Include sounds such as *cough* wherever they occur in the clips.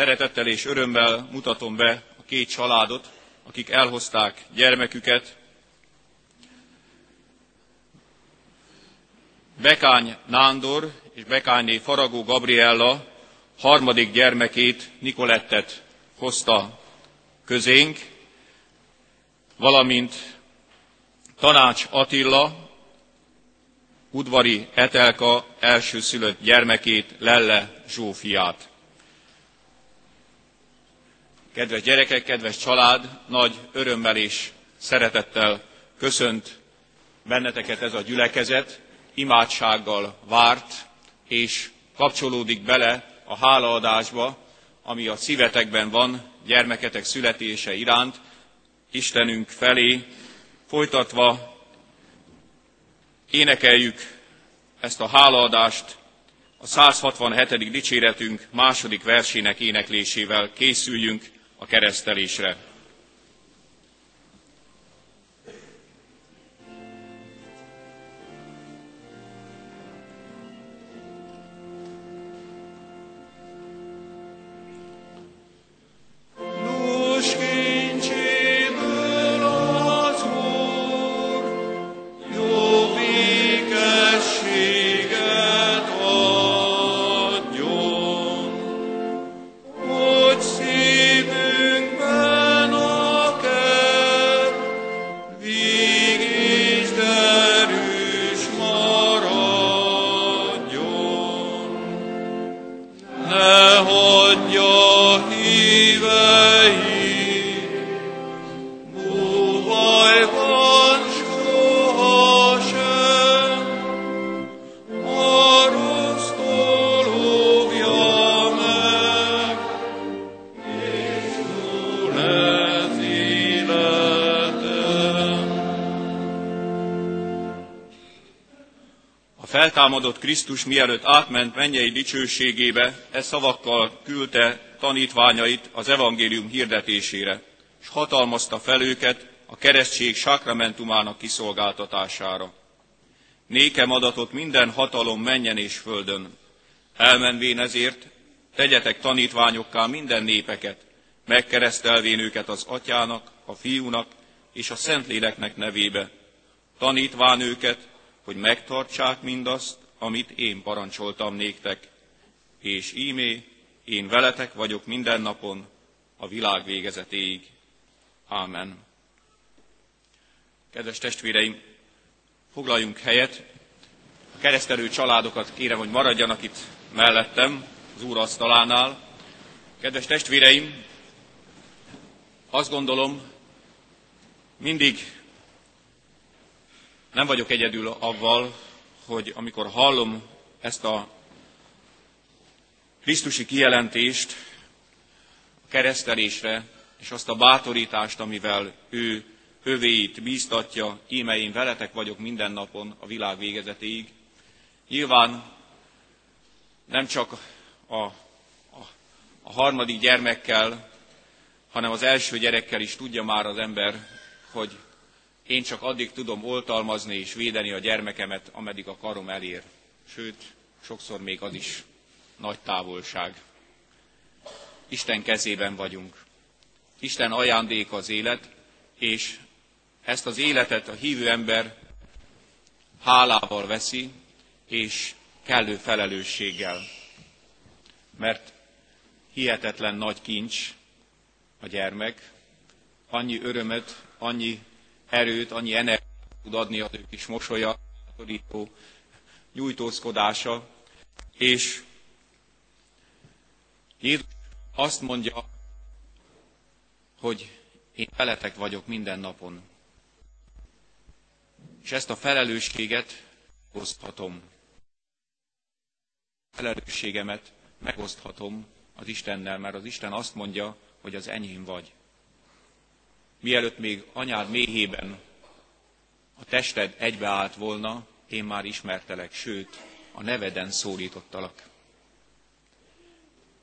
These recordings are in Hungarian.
Szeretettel és örömmel mutatom be a két családot, akik elhozták gyermeküket. Bekány Nándor és Bekányné Faragó Gabriella harmadik gyermekét, Nikolettet hozta közénk, valamint Tanács Attila, udvari Etelka elsőszülött gyermekét, Lelle Zsófiát. Kedves gyerekek, kedves család, nagy örömmel és szeretettel köszönt benneteket ez a gyülekezet, imádsággal várt, és kapcsolódik bele a hálaadásba, ami a szívetekben van gyermeketek születése iránt, Istenünk felé, folytatva énekeljük ezt a hálaadást a 167. dicséretünk második versének éneklésével. Készüljünk a keresztelésre. Krisztus mielőtt átment mennyei dicsőségébe, e szavakkal küldte tanítványait az evangélium hirdetésére, és hatalmazta fel őket a keresztség sakramentumának kiszolgáltatására. Nékem adatot minden hatalom menjen és földön. Elmenvén ezért tegyetek tanítványokká minden népeket, megkeresztelvén őket az atyának, a fiúnak és a Szentléleknek nevébe, tanítván őket, hogy megtartsák mindazt, amit én parancsoltam néktek, és ímé én veletek vagyok minden napon a világ végezetéig. Ámen. Kedves testvéreim, foglaljunk helyet. A keresztelő családokat kérem, hogy maradjanak itt mellettem, az úr asztalánál. Kedves testvéreim, azt gondolom, mindig nem vagyok egyedül avval, hogy amikor hallom ezt a Krisztusi kijelentést a keresztelésre, és azt a bátorítást, amivel ő övéit bíztatja, íme én veletek vagyok minden napon a világ végezetéig. Nyilván nem csak a, a, a harmadik gyermekkel, hanem az első gyerekkel is tudja már az ember, hogy én csak addig tudom oltalmazni és védeni a gyermekemet, ameddig a karom elér. Sőt, sokszor még az is nagy távolság. Isten kezében vagyunk. Isten ajándék az élet, és ezt az életet a hívő ember hálával veszi, és kellő felelősséggel. Mert hihetetlen nagy kincs a gyermek, annyi örömöt, annyi erőt, annyi energiát tud adni az ő kis mosolya, bátorító nyújtózkodása, és Jézus azt mondja, hogy én veletek vagyok minden napon. És ezt a felelősséget megoszthatom. A felelősségemet megoszthatom az Istennel, mert az Isten azt mondja, hogy az enyém vagy mielőtt még anyád méhében a tested egybeállt volna, én már ismertelek, sőt, a neveden szólítottalak.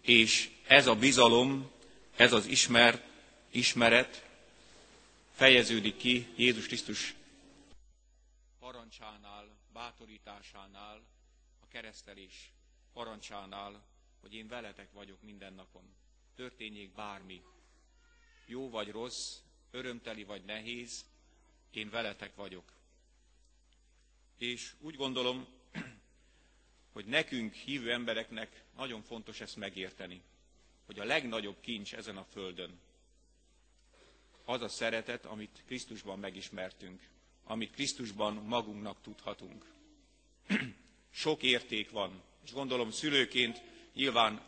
És ez a bizalom, ez az ismer, ismeret fejeződik ki Jézus Krisztus parancsánál, bátorításánál, a keresztelés parancsánál, hogy én veletek vagyok minden napon. történjék bármi, jó vagy rossz, örömteli vagy nehéz, én veletek vagyok. És úgy gondolom, *clears throat* hogy nekünk, hívő embereknek nagyon fontos ezt megérteni, hogy a legnagyobb kincs ezen a földön az a szeretet, amit Krisztusban megismertünk, amit Krisztusban magunknak tudhatunk. *clears throat* Sok érték van, és gondolom szülőként nyilván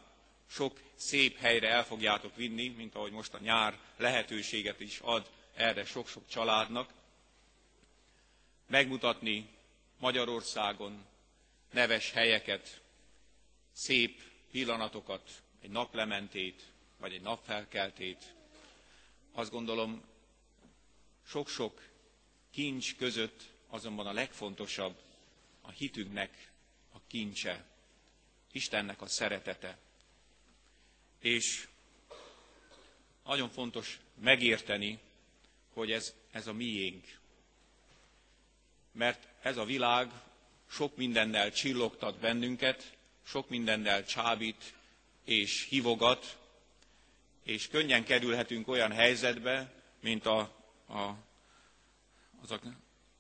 sok szép helyre el fogjátok vinni, mint ahogy most a nyár lehetőséget is ad erre sok-sok családnak, megmutatni Magyarországon neves helyeket, szép pillanatokat, egy naplementét, vagy egy napfelkeltét. Azt gondolom, sok-sok kincs között azonban a legfontosabb a hitünknek a kincse, Istennek a szeretete. És nagyon fontos megérteni, hogy ez, ez a miénk. Mert ez a világ sok mindennel csillogtat bennünket, sok mindennel csábít és hívogat, és könnyen kerülhetünk olyan helyzetbe, mint a, a, az a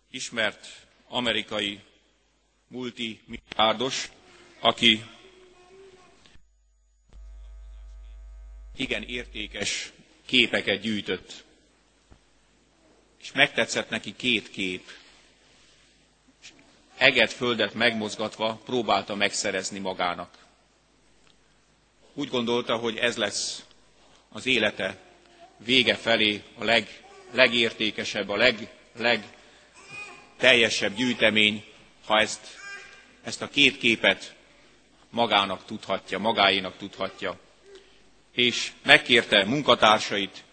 ismert amerikai multimilliárdos, aki igen értékes képeket gyűjtött. És megtetszett neki két kép. És eget földet megmozgatva próbálta megszerezni magának. Úgy gondolta, hogy ez lesz az élete vége felé a leg, legértékesebb, a leg, legteljesebb gyűjtemény, ha ezt, ezt a két képet magának tudhatja, magáénak tudhatja és megkérte munkatársait,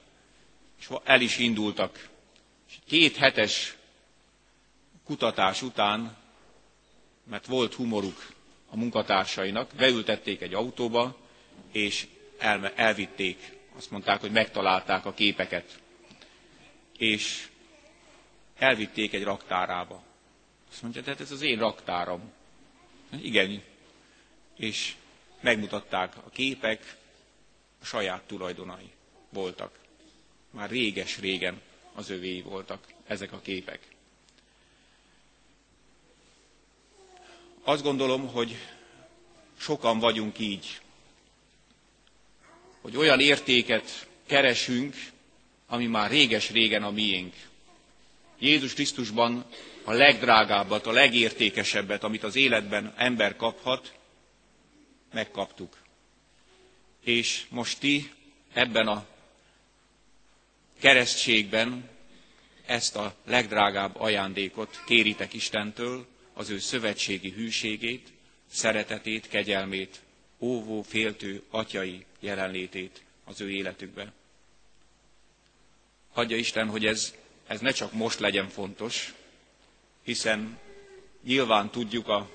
és el is indultak. Két hetes kutatás után, mert volt humoruk a munkatársainak, beültették egy autóba, és el, elvitték. Azt mondták, hogy megtalálták a képeket. És elvitték egy raktárába. Azt mondja, tehát ez az én raktáram. Igen. És megmutatták a képek, saját tulajdonai voltak. Már réges-régen az övéi voltak ezek a képek. Azt gondolom, hogy sokan vagyunk így, hogy olyan értéket keresünk, ami már réges-régen a miénk. Jézus Krisztusban a legdrágábbat, a legértékesebbet, amit az életben ember kaphat, megkaptuk és most ti ebben a keresztségben ezt a legdrágább ajándékot kéritek Istentől, az ő szövetségi hűségét, szeretetét, kegyelmét, óvó, féltő, atyai jelenlétét az ő életükbe. Hagyja Isten, hogy ez, ez ne csak most legyen fontos, hiszen nyilván tudjuk a,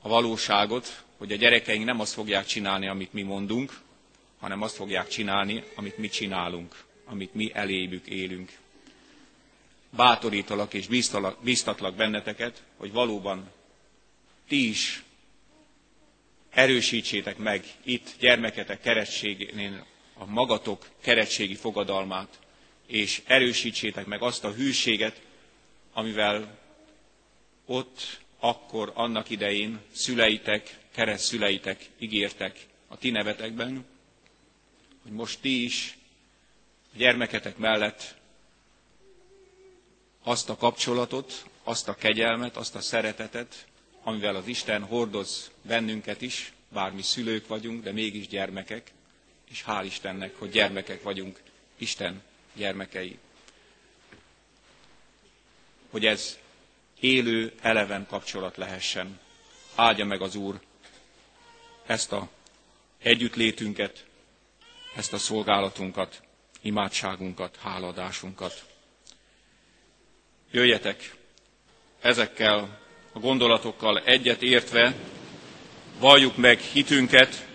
a valóságot, hogy a gyerekeink nem azt fogják csinálni, amit mi mondunk, hanem azt fogják csinálni, amit mi csinálunk, amit mi elébük élünk. Bátorítalak és bíztatlak benneteket, hogy valóban ti is erősítsétek meg itt gyermeketek keretségénél a magatok keretségi fogadalmát, és erősítsétek meg azt a hűséget, amivel ott, akkor, annak idején szüleitek, kereszt szüleitek ígértek a ti nevetekben, hogy most ti is a gyermeketek mellett azt a kapcsolatot, azt a kegyelmet, azt a szeretetet, amivel az Isten hordoz bennünket is, bár mi szülők vagyunk, de mégis gyermekek, és hál' Istennek, hogy gyermekek vagyunk, Isten gyermekei. Hogy ez élő, eleven kapcsolat lehessen. Áldja meg az Úr ezt a együttlétünket, ezt a szolgálatunkat, imádságunkat, háladásunkat. Jöjjetek ezekkel a gondolatokkal egyet értve, valljuk meg hitünket,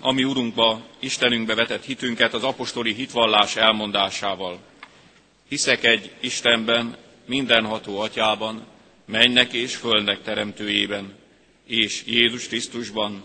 ami Urunkba, Istenünkbe vetett hitünket az apostoli hitvallás elmondásával. Hiszek egy Istenben, mindenható atyában, mennek és földnek teremtőjében, és Jézus Krisztusban,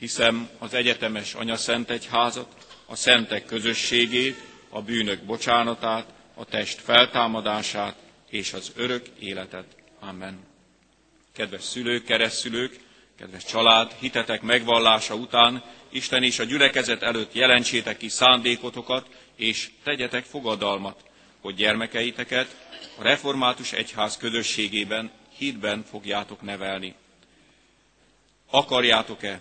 hiszem az egyetemes Anya Szent Egyházat, a szentek közösségét, a bűnök bocsánatát, a test feltámadását és az örök életet. Amen. Kedves szülők, keresztszülők, kedves család, hitetek megvallása után Isten és a gyülekezet előtt jelentsétek ki szándékotokat, és tegyetek fogadalmat, hogy gyermekeiteket a református egyház közösségében, hitben fogjátok nevelni. Akarjátok-e,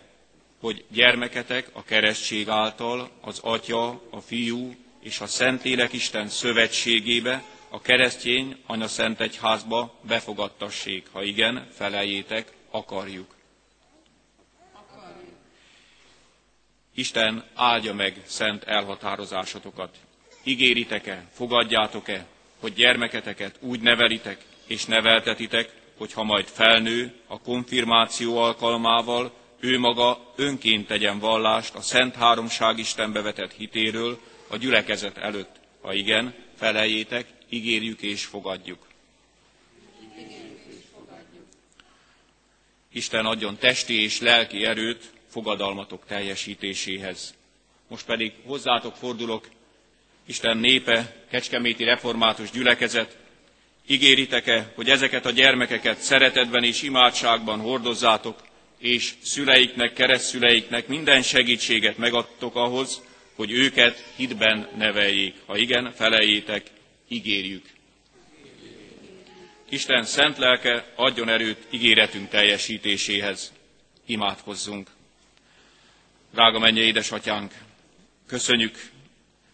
hogy gyermeketek a keresztség által az Atya, a Fiú és a Szentlélek Isten szövetségébe, a keresztény Anya Szent Egyházba befogadtassék. Ha igen, feleljétek, akarjuk. akarjuk. Isten áldja meg szent elhatározásotokat. Ígéritek-e, fogadjátok-e, hogy gyermeketeket úgy nevelitek és neveltetitek, hogy ha majd felnő a konfirmáció alkalmával, ő maga önként tegyen vallást a Szent Háromság Istenbe vetett hitéről a gyülekezet előtt. Ha igen, feleljétek, ígérjük és fogadjuk. Isten adjon testi és lelki erőt fogadalmatok teljesítéséhez. Most pedig hozzátok fordulok, Isten népe, kecskeméti református gyülekezet, ígéritek-e, hogy ezeket a gyermekeket szeretetben és imádságban hordozzátok, és szüleiknek, keresztszüleiknek minden segítséget megadtok ahhoz, hogy őket hitben neveljék. Ha igen, feleljétek, ígérjük. Isten szent lelke adjon erőt ígéretünk teljesítéséhez. Imádkozzunk. Drága mennyi édesatyánk, köszönjük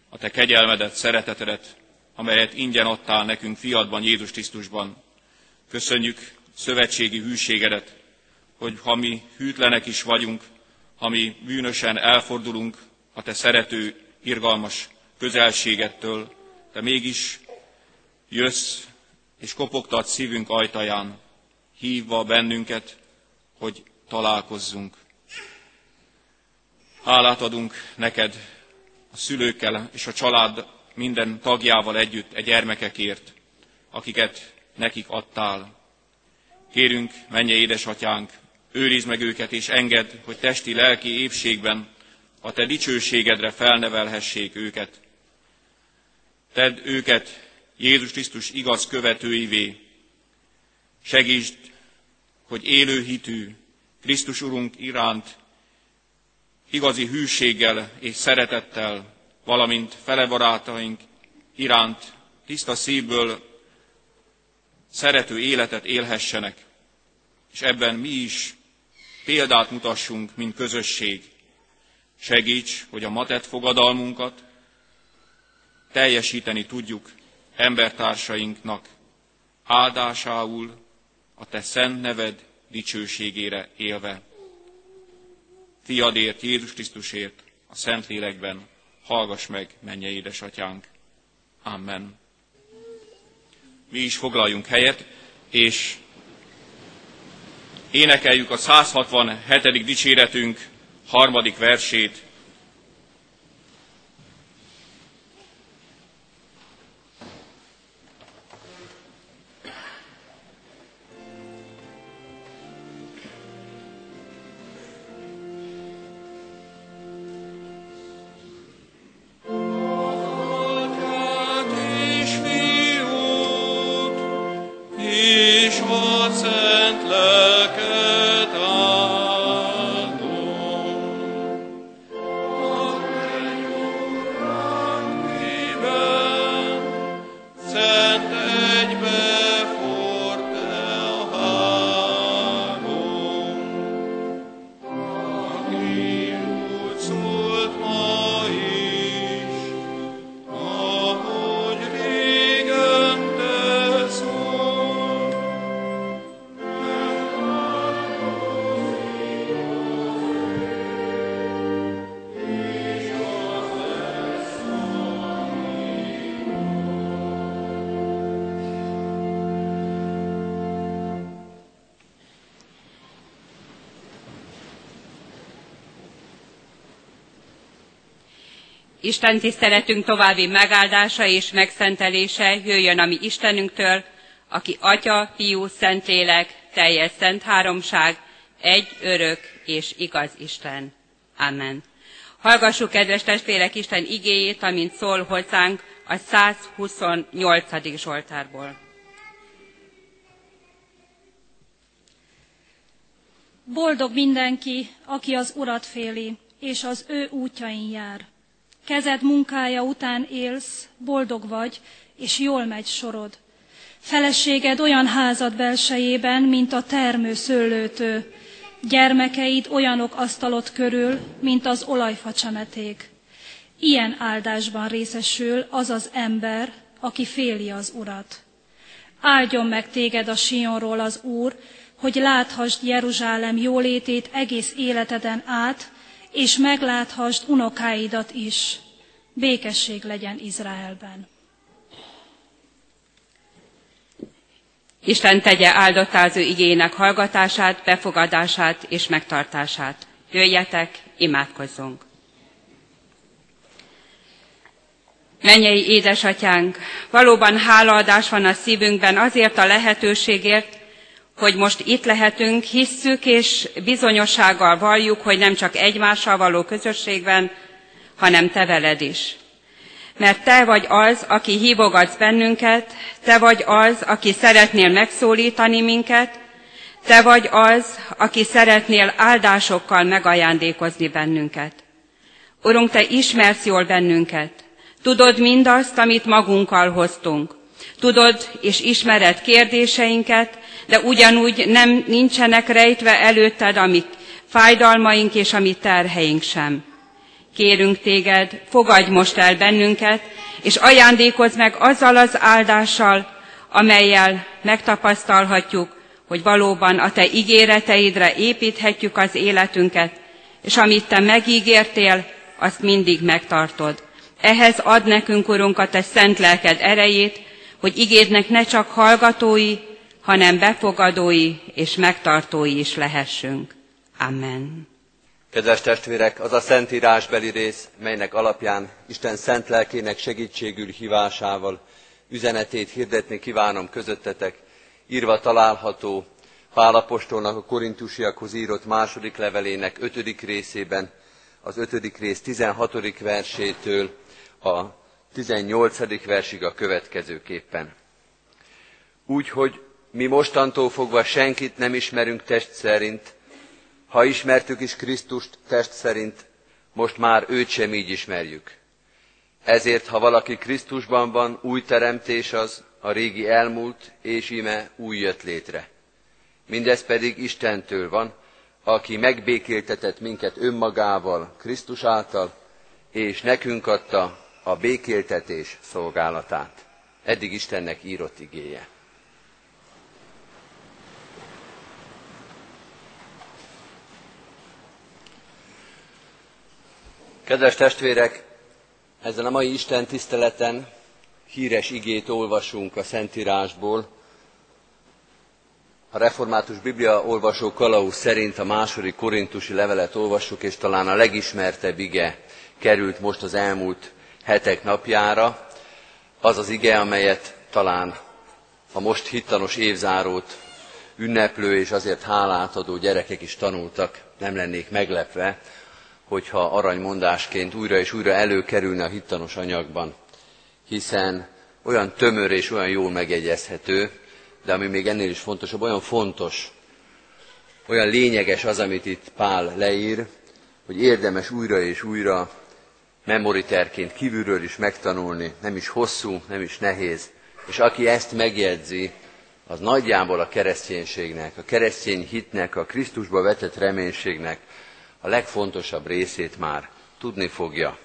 a te kegyelmedet, szeretetedet, amelyet ingyen adtál nekünk fiadban, Jézus Krisztusban. Köszönjük szövetségi hűségedet, hogy ha mi hűtlenek is vagyunk, ha mi bűnösen elfordulunk a te szerető, irgalmas közelségettől, te mégis jössz és kopogtat szívünk ajtaján, hívva bennünket, hogy találkozzunk. Hálát adunk neked a szülőkkel és a család minden tagjával együtt, egy gyermekekért, akiket nekik adtál. Kérünk, menje édesatyánk, őrizd meg őket, és engedd, hogy testi, lelki épségben a te dicsőségedre felnevelhessék őket. Tedd őket Jézus Krisztus igaz követőivé. Segítsd, hogy élő hitű Krisztus Urunk iránt igazi hűséggel és szeretettel, valamint felebarátaink iránt tiszta szívből szerető életet élhessenek, és ebben mi is példát mutassunk, mint közösség. Segíts, hogy a matett fogadalmunkat teljesíteni tudjuk embertársainknak áldásául a Te szent neved dicsőségére élve. Fiadért, Jézus Krisztusért, a Szentlélekben, hallgass meg, menje édesatyánk. Amen. Mi is foglaljunk helyet, és énekeljük a 167. dicséretünk harmadik versét. Isten tiszteletünk további megáldása és megszentelése jöjjön a mi Istenünktől, aki Atya, Fiú, Szentlélek, teljes szent háromság, egy örök és igaz Isten. Amen. Hallgassuk, kedves testvérek, Isten igéjét, amint szól hozzánk a 128. Zsoltárból. Boldog mindenki, aki az Urat féli, és az ő útjain jár. Kezed munkája után élsz, boldog vagy, és jól megy sorod. Feleséged olyan házad belsejében, mint a termő szőlőtő, gyermekeid olyanok asztalot körül, mint az olajfacsemeték. Ilyen áldásban részesül az az ember, aki féli az Urat. Áldjon meg téged a Sionról az Úr, hogy láthassd Jeruzsálem jólétét egész életeden át, és megláthasd unokáidat is. Békesség legyen Izraelben. Isten tegye ő igének hallgatását, befogadását és megtartását. Jöjjetek, imádkozzunk! Mennyei édesatyánk, valóban hálaadás van a szívünkben azért a lehetőségért, hogy most itt lehetünk, hisszük és bizonyossággal valljuk, hogy nem csak egymással való közösségben, hanem te veled is. Mert te vagy az, aki hívogatsz bennünket, te vagy az, aki szeretnél megszólítani minket, te vagy az, aki szeretnél áldásokkal megajándékozni bennünket. Urunk, te ismersz jól bennünket. Tudod mindazt, amit magunkkal hoztunk. Tudod és ismered kérdéseinket, de ugyanúgy nem nincsenek rejtve előtted a mi fájdalmaink és a mi terheink sem. Kérünk téged, fogadj most el bennünket, és ajándékozz meg azzal az áldással, amelyel megtapasztalhatjuk, hogy valóban a te ígéreteidre építhetjük az életünket, és amit te megígértél, azt mindig megtartod. Ehhez ad nekünk, Urunk, a te szent lelked erejét, hogy igédnek ne csak hallgatói, hanem befogadói és megtartói is lehessünk. Amen. Kedves testvérek, az a szentírásbeli rész, melynek alapján Isten szent lelkének segítségül hívásával üzenetét hirdetni kívánom közöttetek, írva található Pálapostolnak a korintusiakhoz írott második levelének ötödik részében, az ötödik rész 16. versétől a 18. versig a következőképpen. Úgyhogy mi mostantól fogva senkit nem ismerünk test szerint, ha ismertük is Krisztust test szerint, most már őt sem így ismerjük. Ezért, ha valaki Krisztusban van, új teremtés az, a régi elmúlt, és ime új jött létre. Mindez pedig Istentől van, aki megbékéltetett minket önmagával, Krisztus által, és nekünk adta a békéltetés szolgálatát. Eddig Istennek írott igéje. Kedves testvérek, ezen a mai Isten tiszteleten híres igét olvasunk a Szentírásból. A református Biblia olvasó Kalauz szerint a második korintusi levelet olvassuk, és talán a legismertebb ige került most az elmúlt hetek napjára. Az az ige, amelyet talán a most hittanos évzárót ünneplő és azért hálát adó gyerekek is tanultak, nem lennék meglepve, hogyha aranymondásként újra és újra előkerülne a hittanos anyagban, hiszen olyan tömör és olyan jól megjegyezhető, de ami még ennél is fontosabb, olyan fontos, olyan lényeges az, amit itt Pál leír, hogy érdemes újra és újra memoriterként kívülről is megtanulni, nem is hosszú, nem is nehéz. És aki ezt megjegyzi, az nagyjából a kereszténységnek, a keresztény hitnek, a Krisztusba vetett reménységnek a legfontosabb részét már tudni fogja.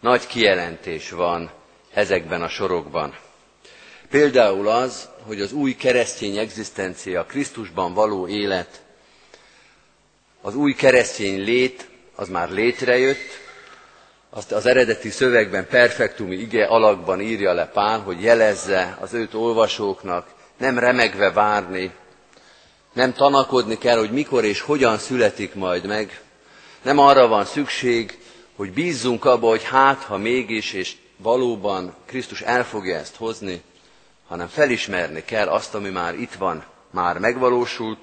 Nagy kijelentés van ezekben a sorokban. Például az, hogy az új keresztény egzisztencia, Krisztusban való élet, az új keresztény lét, az már létrejött, azt az eredeti szövegben perfektumi ige alakban írja le Pál, hogy jelezze az őt olvasóknak, nem remegve várni, nem tanakodni kell, hogy mikor és hogyan születik majd meg, nem arra van szükség, hogy bízzunk abba, hogy hát, ha mégis, és valóban Krisztus el fogja ezt hozni, hanem felismerni kell azt, ami már itt van, már megvalósult,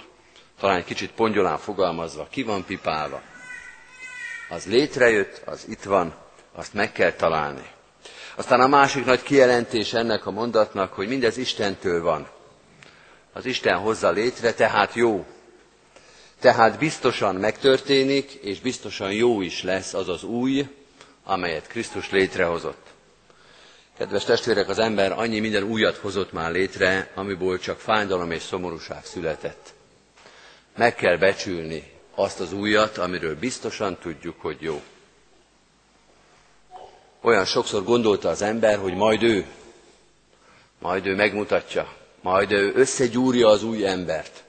talán egy kicsit pongyolán fogalmazva, ki van pipálva. Az létrejött, az itt van, azt meg kell találni. Aztán a másik nagy kijelentés ennek a mondatnak, hogy mindez Istentől van. Az Isten hozza létre, tehát jó. Tehát biztosan megtörténik, és biztosan jó is lesz az az új, amelyet Krisztus létrehozott. Kedves testvérek, az ember annyi minden újat hozott már létre, amiből csak fájdalom és szomorúság született. Meg kell becsülni azt az újat, amiről biztosan tudjuk, hogy jó. Olyan sokszor gondolta az ember, hogy majd ő, majd ő megmutatja, majd ő összegyúrja az új embert.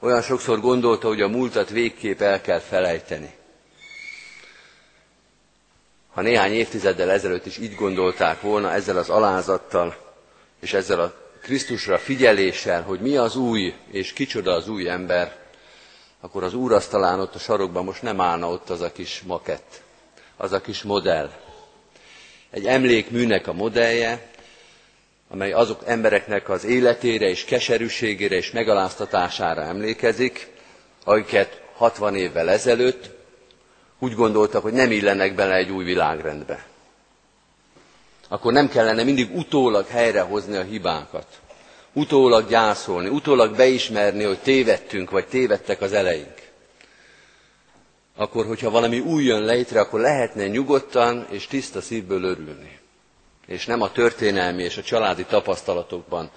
Olyan sokszor gondolta, hogy a múltat végképp el kell felejteni. Ha néhány évtizeddel ezelőtt is így gondolták volna ezzel az alázattal, és ezzel a Krisztusra figyeléssel, hogy mi az új, és kicsoda az új ember, akkor az úrasztalán ott a sarokban most nem állna ott az a kis makett, az a kis modell. Egy emlékműnek a modellje, amely azok embereknek az életére és keserűségére és megaláztatására emlékezik, akiket 60 évvel ezelőtt úgy gondoltak, hogy nem illenek bele egy új világrendbe. Akkor nem kellene mindig utólag helyrehozni a hibákat, utólag gyászolni, utólag beismerni, hogy tévedtünk, vagy tévedtek az eleink. Akkor, hogyha valami új jön létre, akkor lehetne nyugodtan és tiszta szívből örülni. És nem a történelmi és a családi tapasztalatokban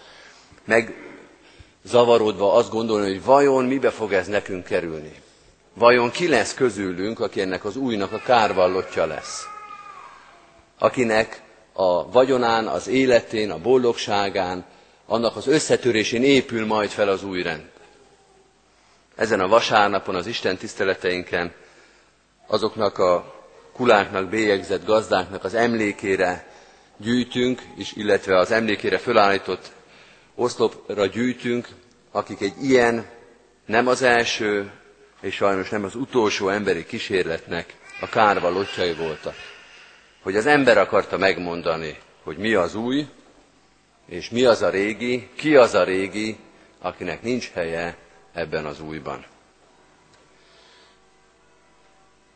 megzavarodva azt gondolni, hogy vajon mibe fog ez nekünk kerülni. Vajon ki lesz közülünk, aki ennek az újnak a kárvallottja lesz? Akinek a vagyonán, az életén, a boldogságán, annak az összetörésén épül majd fel az új rend. Ezen a vasárnapon, az Isten tiszteleteinken azoknak a kuláknak bélyegzett gazdáknak az emlékére gyűjtünk, és illetve az emlékére fölállított oszlopra gyűjtünk, akik egy ilyen, nem az első, és sajnos nem az utolsó emberi kísérletnek a kárvalotjai voltak. Hogy az ember akarta megmondani, hogy mi az új, és mi az a régi, ki az a régi, akinek nincs helye ebben az újban.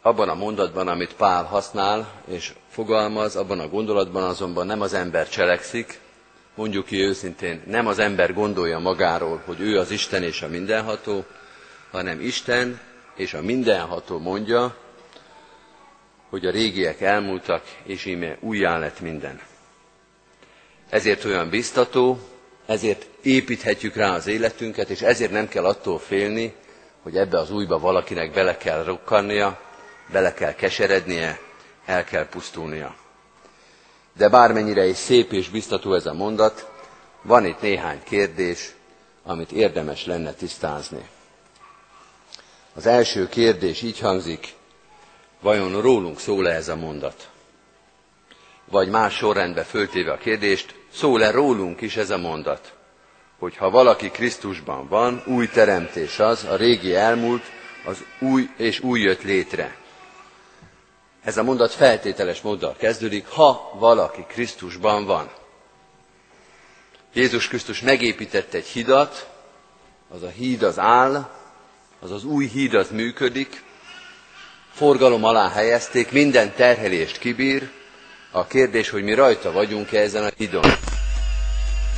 Abban a mondatban, amit Pál használ és fogalmaz, abban a gondolatban azonban nem az ember cselekszik, mondjuk ki őszintén, nem az ember gondolja magáról, hogy ő az Isten és a mindenható, hanem Isten és a mindenható mondja, hogy a régiek elmúltak, és íme újjá lett minden. Ezért olyan biztató, ezért építhetjük rá az életünket, és ezért nem kell attól félni, hogy ebbe az újba valakinek bele kell rokkannia, bele kell keserednie, el kell pusztulnia. De bármennyire is szép és biztató ez a mondat, van itt néhány kérdés, amit érdemes lenne tisztázni. Az első kérdés így hangzik, vajon rólunk szól-e ez a mondat? Vagy más sorrendbe föltéve a kérdést, szól-e rólunk is ez a mondat? Hogy ha valaki Krisztusban van, új teremtés az, a régi elmúlt, az új és új jött létre. Ez a mondat feltételes móddal kezdődik, ha valaki Krisztusban van. Jézus Krisztus megépített egy hidat, az a híd az áll, az az új híd az működik, forgalom alá helyezték, minden terhelést kibír, a kérdés, hogy mi rajta vagyunk-e ezen a hídon.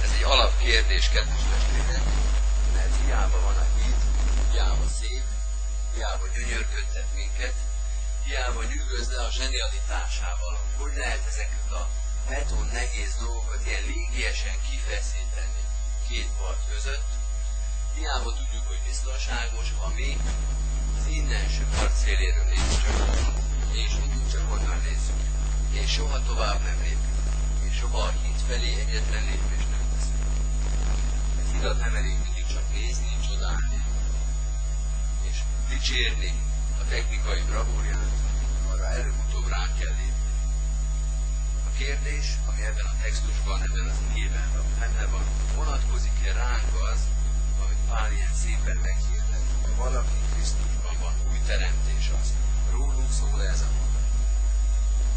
Ez egy alapkérdés, kedves hiába nyűgöz le a zsenialitásával, hogy lehet ezeket a beton nehéz dolgokat ilyen légiesen kifeszíteni két part között, hiába tudjuk, hogy biztonságos, ha mi az innenső part széléről nézzük csak, és mindig csak onnan nézzük, és soha tovább nem lépünk, és soha a hit felé egyetlen lépést nem teszünk. Egy hidat nem elég mindig csak nézni, csodálni, és dicsérni a technikai bravúrja, arra előbb-utóbb rá kell lépni. A kérdés, ami ebben a textusban, ebben az igében benne van, vonatkozik-e ránk az, amit Pál ilyen szépen meghirdett, hogy valaki Krisztusban van új teremtés az. Rólunk szól ez a mondat.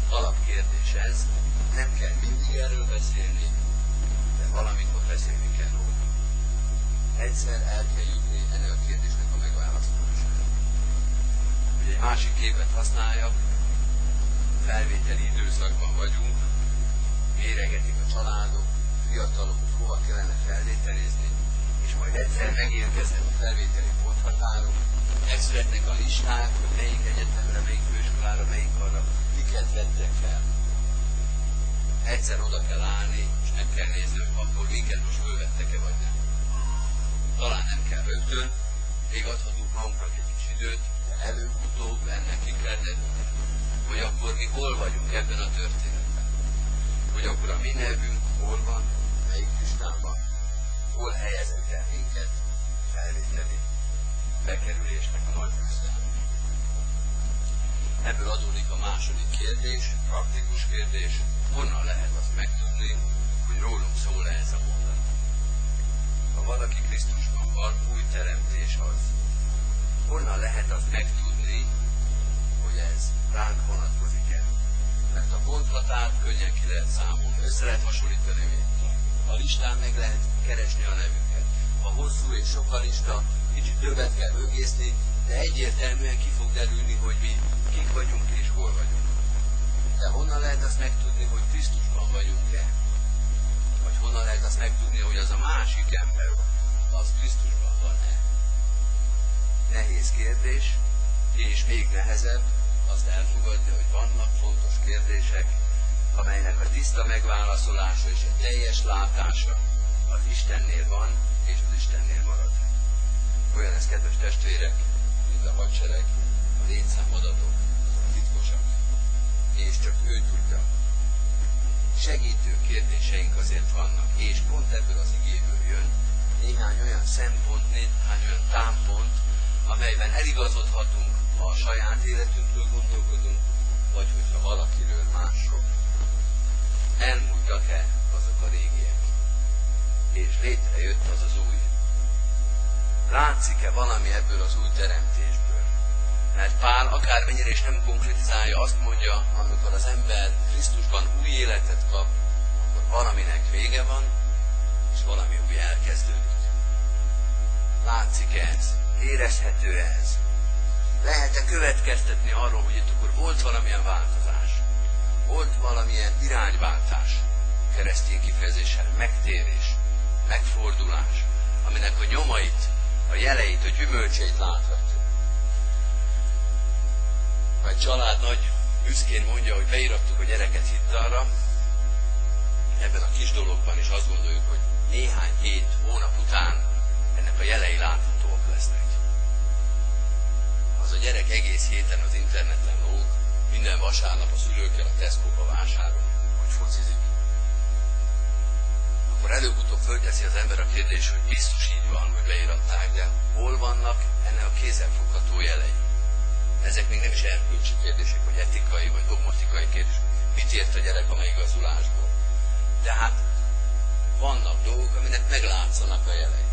alapkérdés ez, nem kell mindig erről beszélni, de valamikor beszélni kell róla. Egyszer el kell jutni ennek a kérdésnek hogy egy másik képet használjak, felvételi időszakban vagyunk, méregetik a családok, fiatalok, hova kellene felvételizni, és majd egyszer megérkeznek a felvételi ponthatárok, megszületnek a listák, hogy melyik egyetemre, melyik főiskolára, melyik arra, kiket vettek fel. Egyszer oda kell állni, és meg kell nézni, hogy akkor minket most fölvettek-e vagy nem. Talán nem kell rögtön, még adhatunk magunknak egy kis időt, de előbb-utóbb ennek ki kell derülni, hogy akkor mi hol vagyunk ebben a történetben. Hogy akkor a mi nevünk hol van, melyik listában, hol helyezett el minket felvételi bekerülésnek a nagy. Ebből adódik a második kérdés, praktikus kérdés, honnan lehet azt megtudni, hogy rólunk szól-e ez a mondat. Ha valaki Krisztusban van, új teremtés az. Honnan lehet azt megtudni, hogy ez ránk vonatkozik-e? Mert a ponthatárt könnyen ki lehet számolni, össze lehet hasonlítani A listán meg lehet keresni a nevünket. Ha hosszú és sok a lista, kicsit többet kell mögészni, de egyértelműen ki fog derülni, hogy mi kik vagyunk és hol vagyunk. De honnan lehet azt megtudni, hogy Krisztusban vagyunk-e? Vagy honnan lehet azt megtudni, hogy az a másik ember, az Krisztusban van-e? Nehéz kérdés, és még nehezebb azt elfogadni, hogy vannak fontos kérdések, amelynek a tiszta megválaszolása és a teljes látása az Istennél van, és az Istennél marad. Olyan ez, kedves testvérek, mint a hadsereg, a létszámadatok, titkosak, és csak ő tudja. Segítő kérdéseink azért vannak, és pont ebből az igéből jön néhány olyan szempont, néhány olyan támpont, amelyben eligazodhatunk, ha a saját életünkről gondolkodunk, vagy hogyha valakiről másról. Elmúltak-e azok a régiek? És létrejött az az új. Látszik-e valami ebből az új teremtésből? Mert Pál akármennyire is nem konkretizálja, azt mondja, amikor az ember Krisztusban új életet kap, akkor valaminek vége van, és valami új elkezdődik. Látszik ez? Érezhető ez? Lehet-e következtetni arról, hogy itt akkor volt valamilyen változás? Volt valamilyen irányváltás? Keresztény kifejezéssel megtérés, megfordulás, aminek a nyomait, a jeleit, a gyümölcseit láthatjuk. Ha egy család nagy büszkén mondja, hogy beirattuk a gyereket hittalra, ebben a kis dologban is azt gondoljuk, hogy néhány hét, hónap után ennek a jelei láthatóak lesznek. Az a gyerek egész héten az interneten lóg, minden vasárnap a szülőkkel a Tesco-ba vásárol, vagy focizik, akkor előbb-utóbb fölteszi az ember a kérdés, hogy biztos így van, hogy beiratták, de hol vannak ennek a kézzelfogható jelei? Ezek még nem is erkölcsi kérdések, vagy etikai, vagy dogmatikai kérdések. Mit ért a gyerek a megigazulásból? Tehát vannak dolgok, aminek meglátszanak a jelei.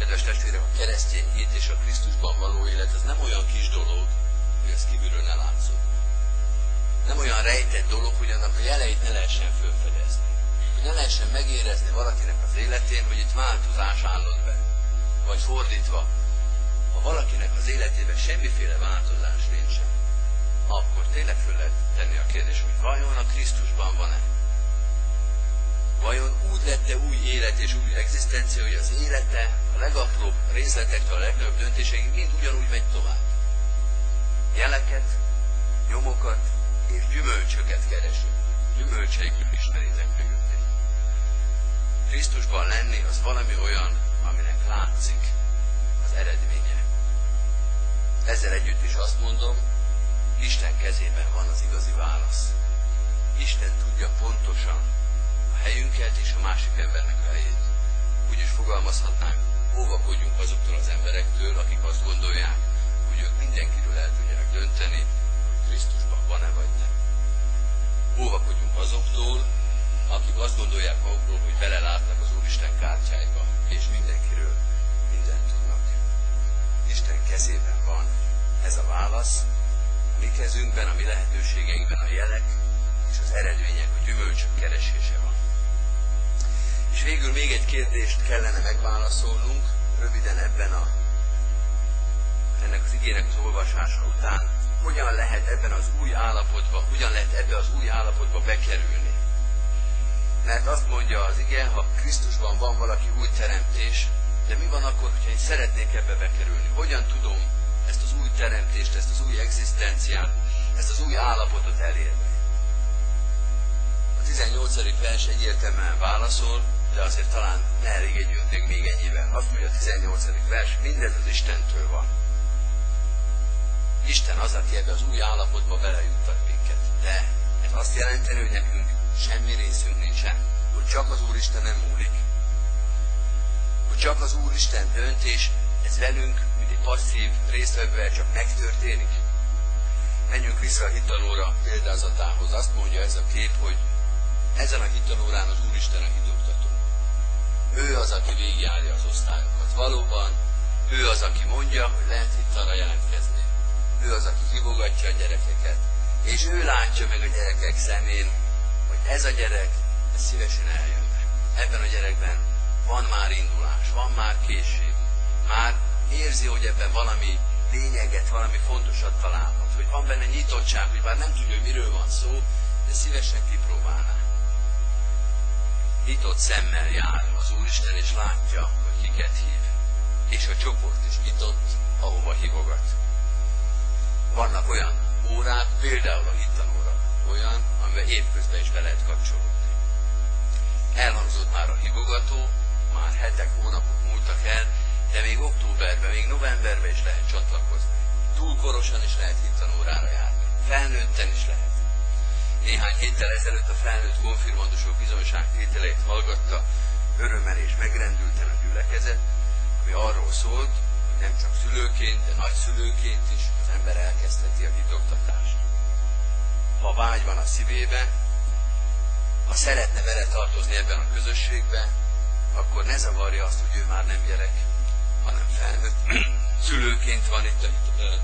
Kedves testvérek, a keresztény hit és a Krisztusban való élet, ez nem olyan kis dolog, hogy ez kívülről ne látszódjon. Nem olyan rejtett dolog, hogy annak a jeleit ne lehessen felfedezni. Hogy ne lehessen megérezni valakinek az életén, hogy itt változás állott be. Vagy fordítva, ha valakinek az életében semmiféle változás nincsen, akkor tényleg föl lehet tenni a kérdés, hogy vajon a Krisztusban van-e? Vajon úgy lette új élet és új egzisztencia, hogy az élete legapróbb részletektől a legnagyobb döntéseig mind ugyanúgy megy tovább? Jeleket, nyomokat és gyümölcsöket keresünk. Gyümölcseikről ismeritek meg őket. Krisztusban lenni az valami olyan, aminek látszik az eredménye. Ezzel együtt is azt mondom, Isten kezében van az igazi válasz. Isten tudja pontosan, helyünket és a másik embernek a helyét. Úgy is fogalmazhatnánk, óvakodjunk azoktól az emberektől, akik azt gondolják, hogy ők mindenkiről el tudják dönteni, hogy Krisztusban van-e vagy nem. Óvakodjunk azoktól, akik azt gondolják magukról, hogy belelátnak az Úristen kártyáiba, és mindenkiről mindent tudnak. Isten kezében van ez a válasz, a mi kezünkben, a mi lehetőségeinkben a jelek és az eredmények, a gyümölcsök keresése van. És Végül még egy kérdést kellene megválaszolnunk, röviden ebben a, ennek az igének az olvasása után. Hogyan lehet ebben az új állapotba, hogyan lehet ebbe az új állapotba bekerülni? Mert azt mondja az ige, ha Krisztusban van valaki új teremtés, de mi van akkor, hogyha én szeretnék ebbe bekerülni? Hogyan tudom ezt az új teremtést, ezt az új egzisztenciát, ezt az új állapotot elérni? A 18. vers egyértelműen válaszol, de azért talán ne elégedjünk még ennyivel. Azt mondja a 18. vers, mindez az Istentől van. Isten az, aki ebbe az új állapotba belejuttat minket. De ez azt jelenteni, hogy nekünk semmi részünk nincsen. Hogy csak az Úristen nem múlik. Hogy csak az Úristen döntés, ez velünk, mint egy passzív résztvevővel csak megtörténik. Menjünk vissza a hitanóra példázatához. Azt mondja ez a kép, hogy ezen a hitanórán az Úristen a hidoktató. Ő az, aki végigjárja az osztályokat. Valóban ő az, aki mondja, hogy lehet hittanra jelentkezni. Ő az, aki hívogatja a gyerekeket. És ő látja meg a gyerekek szemén, hogy ez a gyerek, ez szívesen eljönne. Ebben a gyerekben van már indulás, van már készség. Már érzi, hogy ebben valami lényeget, valami fontosat találhat, hogy van benne nyitottság, hogy bár nem tudja, hogy miről van szó, de szívesen kipróbálná nyitott szemmel jár az Úristen, és látja, hogy kiket hív. És a csoport is nyitott, ahova hívogat. Vannak olyan órák, például a hittanóra, olyan, amiben évközben is be lehet kapcsolódni. Elhangzott már a hívogató, már hetek, hónapok múltak el, de még októberben, még novemberben is lehet csatlakozni. Túl korosan is lehet hittanórára járni. Felnőtten is lehet. Néhány héttel ezelőtt a felnőtt konfirmandusok bizonyságtételeit hallgatta, örömmel és megrendülten a gyülekezet, ami arról szólt, hogy nem csak szülőként, de nagyszülőként is az ember elkezdheti a hitoktatást. Ha vágy van a szívébe, ha szeretne vele tartozni ebben a közösségben, akkor ne zavarja azt, hogy ő már nem gyerek, hanem felnőtt. *clears throat* Szülőként van itt a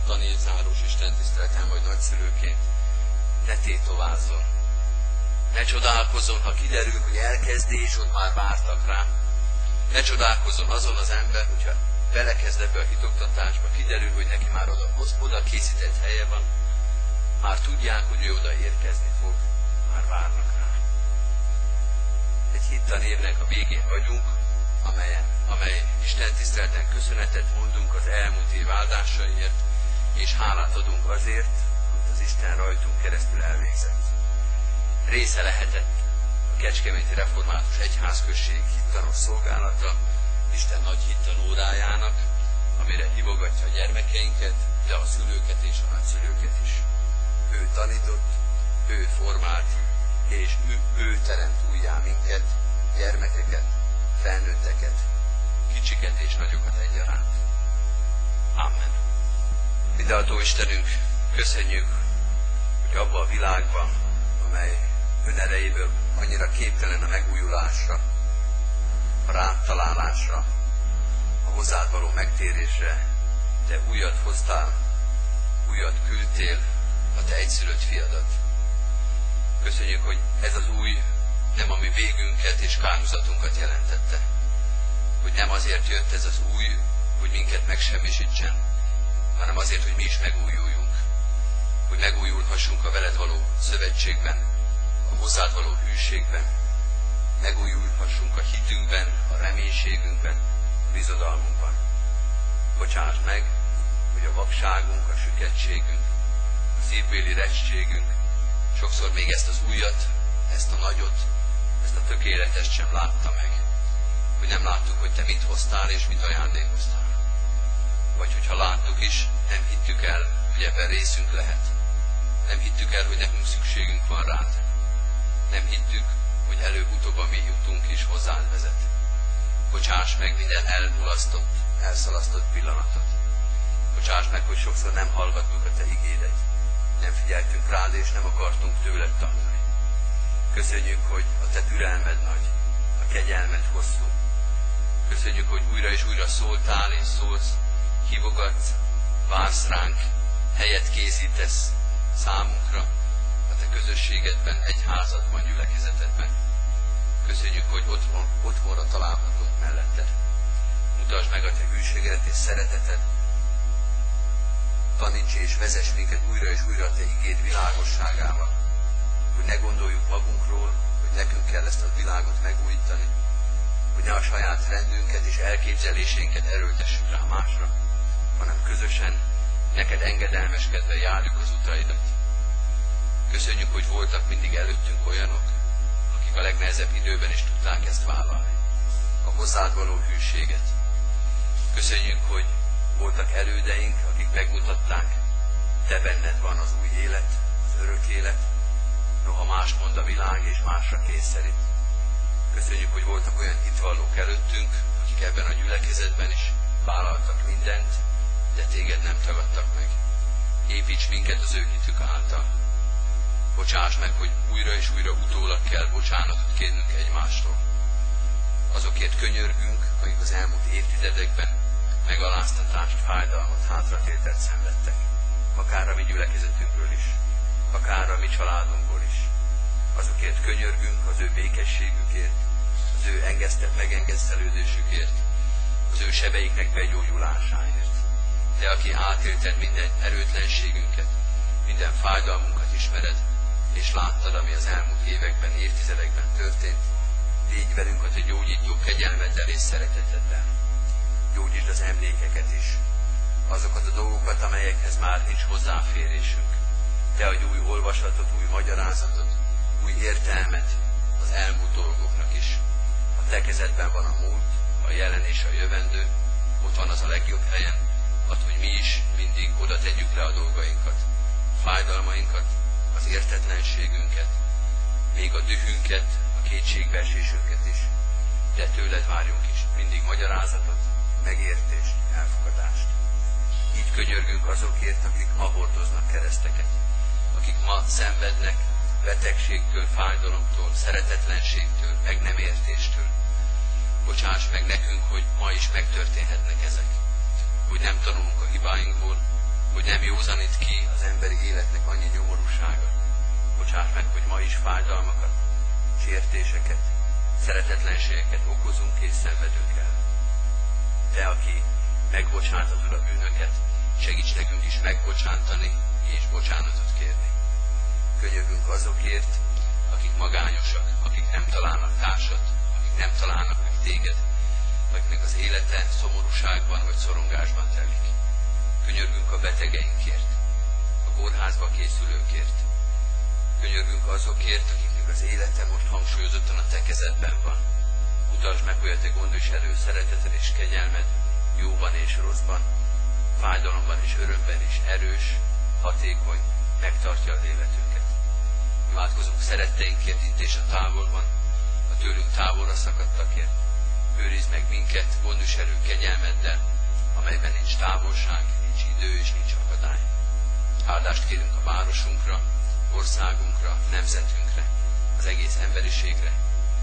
tanézárós Isten tiszteleten, vagy nagyszülőként ne tétovázzon. Ne csodálkozzon, ha kiderül, hogy elkezdi, és ott már vártak rá. Ne csodálkozzon azon az ember, hogyha belekezd ebbe a hitoktatásba, kiderül, hogy neki már oda, oda készített helye van, már tudják, hogy ő oda érkezni fog, már várnak rá. Egy hittanévnek a végén vagyunk, amelyen, amely Isten tisztelten köszönetet mondunk az elmúlt év áldásaiért, és hálát adunk azért, Isten rajtunk keresztül elvégzett. Része lehetett a Kecskeméti Református Egyházközség hittanos szolgálata, Isten nagy hittan órájának, amire hívogatja a gyermekeinket, de a szülőket és a nagyszülőket is. Ő tanított, ő formált, és ő, ő teremt újjá minket, gyermekeket, felnőtteket, kicsiket és nagyokat egyaránt. Amen. Mindenható Istenünk, köszönjük, abba a világban, amely önerejéből annyira képtelen a megújulásra, a rátalálásra, a hozzád való megtérésre, te újat hoztál, újat küldtél, a te egyszülött fiadat. Köszönjük, hogy ez az új nem a mi végünket és kárhozatunkat jelentette, hogy nem azért jött ez az új, hogy minket megsemmisítsen, hanem azért, hogy mi is megújuljunk hogy megújulhassunk a veled való szövetségben, a hozzád való hűségben, megújulhassunk a hitünkben, a reménységünkben, a bizodalmunkban. Bocsáss meg, hogy a vakságunk, a süketségünk, a szívbéli recségünk, sokszor még ezt az újat, ezt a nagyot, ezt a tökéletest sem látta meg. Hogy nem láttuk, hogy te mit hoztál és mit ajándékoztál. Vagy hogyha láttuk is, nem hittük el, hogy ebben részünk lehet. Nem hittük el, hogy nekünk szükségünk van rád. Nem hittük, hogy előbb-utóbb a mi jutunk is hozzád vezet. Bocsáss meg minden elmulasztott, elszalasztott pillanatot. Bocsáss meg, hogy sokszor nem hallgattuk a Te igédet. Nem figyeltünk rád, és nem akartunk tőled tanulni. Köszönjük, hogy a Te türelmed nagy, a kegyelmed hosszú. Köszönjük, hogy újra és újra szóltál és szólsz, hívogatsz, vársz ránk, helyet készítesz, számunkra, a te közösségedben, egy házadban, gyülekezetedben. Köszönjük, hogy otthon, otthonra találhatunk melletted. Mutasd meg a te hűségedet és szereteted. Taníts és vezess minket újra és újra a te igéd világosságával. Hogy ne gondoljuk magunkról, hogy nekünk kell ezt a világot megújítani. Hogy ne a saját rendünket és elképzelésénket erőltessük rá másra, hanem közösen neked engedelmeskedve járjuk az utaidat. Köszönjük, hogy voltak mindig előttünk olyanok, akik a legnehezebb időben is tudták ezt vállalni. A hozzád való hűséget. Köszönjük, hogy voltak elődeink, akik megmutatták, te benned van az új élet, az örök élet, noha más mond a világ és másra kényszerít. Köszönjük, hogy voltak olyan hitvallók előttünk, akik ebben a gyülekezetben is vállaltak mindent, de téged nem tagadtak meg. Építs minket az ő hitük által. Bocsáss meg, hogy újra és újra utólag kell bocsánatot kérnünk egymástól. Azokért könyörgünk, akik az elmúlt évtizedekben megaláztatást, fájdalmat, hátratételt szenvedtek. Akár a mi gyülekezetünkről is, akár a mi családunkból is. Azokért könyörgünk az ő békességükért, az ő engesztett megengesztelődésükért, az ő sebeiknek begyógyulásáért. Te, aki átélted minden erőtlenségünket, minden fájdalmunkat ismered, és láttad, ami az elmúlt években, évtizedekben történt, légy velünk a te gyógyító kegyelmeddel és szereteteddel. Gyógyítsd az emlékeket is, azokat a dolgokat, amelyekhez már nincs hozzáférésünk. Te adj új olvasatot, új magyarázatot, új értelmet az elmúlt dolgoknak is. A te kezedben van a múlt, a jelen és a jövendő, ott van az a legjobb helyen, ad, hogy mi is mindig oda tegyük le a dolgainkat, fájdalmainkat, az értetlenségünket, még a dühünket, a kétségbeesésünket is. De tőled várjunk is mindig magyarázatot, megértést, elfogadást. Így könyörgünk azokért, akik ma hordoznak kereszteket, akik ma szenvednek betegségtől, fájdalomtól, szeretetlenségtől, meg nem értéstől. Bocsáss meg nekünk, hogy ma is megtörténhetnek ezek, hogy nem tanulunk a hibáinkból, hogy nem józanít ki az emberi életnek annyi nyomorúsága. Bocsáss meg, hogy ma is fájdalmakat, sértéseket, szeretetlenségeket okozunk és szenvedünk el. Te, aki megbocsátatod a bűnöket, segíts nekünk is megbocsántani és bocsánatot kérni. Könyörgünk azokért, akik magányosak, akik nem találnak társat, akik nem találnak meg téged, akiknek az élete szomorúságban vagy szorongásban telik. Könyörgünk a betegeinkért, a kórházba készülőkért. Könyörgünk azokért, akiknek az élete most hangsúlyozottan a te kezedben van. Mutasd meg, hogy a te gondviselő szereteted és kegyelmed jóban és rosszban, fájdalomban és örömben is erős, hatékony, megtartja az életünket. Imádkozunk szeretteinkért itt és a távolban, a tőlünk távolra szakadtakért. Őrizd meg minket gondviselő kegyelmeddel, amelyben nincs távolság, nincs idő és nincs akadály. Áldást kérünk a városunkra, országunkra, nemzetünkre, az egész emberiségre,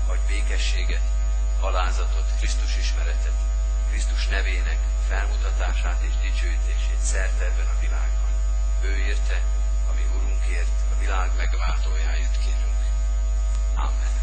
vagy békességet, alázatot, Krisztus ismeretet, Krisztus nevének felmutatását és dicsőítését szerte ebben a világban. Ő érte, ami Urunkért, a világ megváltójáért kérünk. Amen.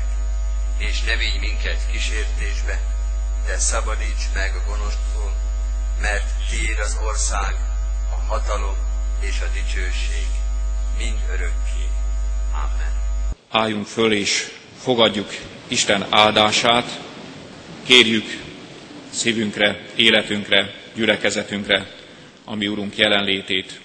És ne vigy minket kísértésbe, de szabadíts meg a gonosztól, mert tiéd az ország, a hatalom és a dicsőség mind örökké. Amen. Álljunk föl és fogadjuk Isten áldását, kérjük szívünkre, életünkre, gyülekezetünkre, ami Urunk jelenlétét.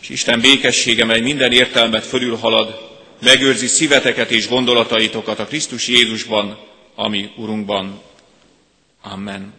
És Isten békessége, mely minden értelmet fölülhalad, megőrzi szíveteket és gondolataitokat a Krisztus Jézusban, ami Urunkban. Amen.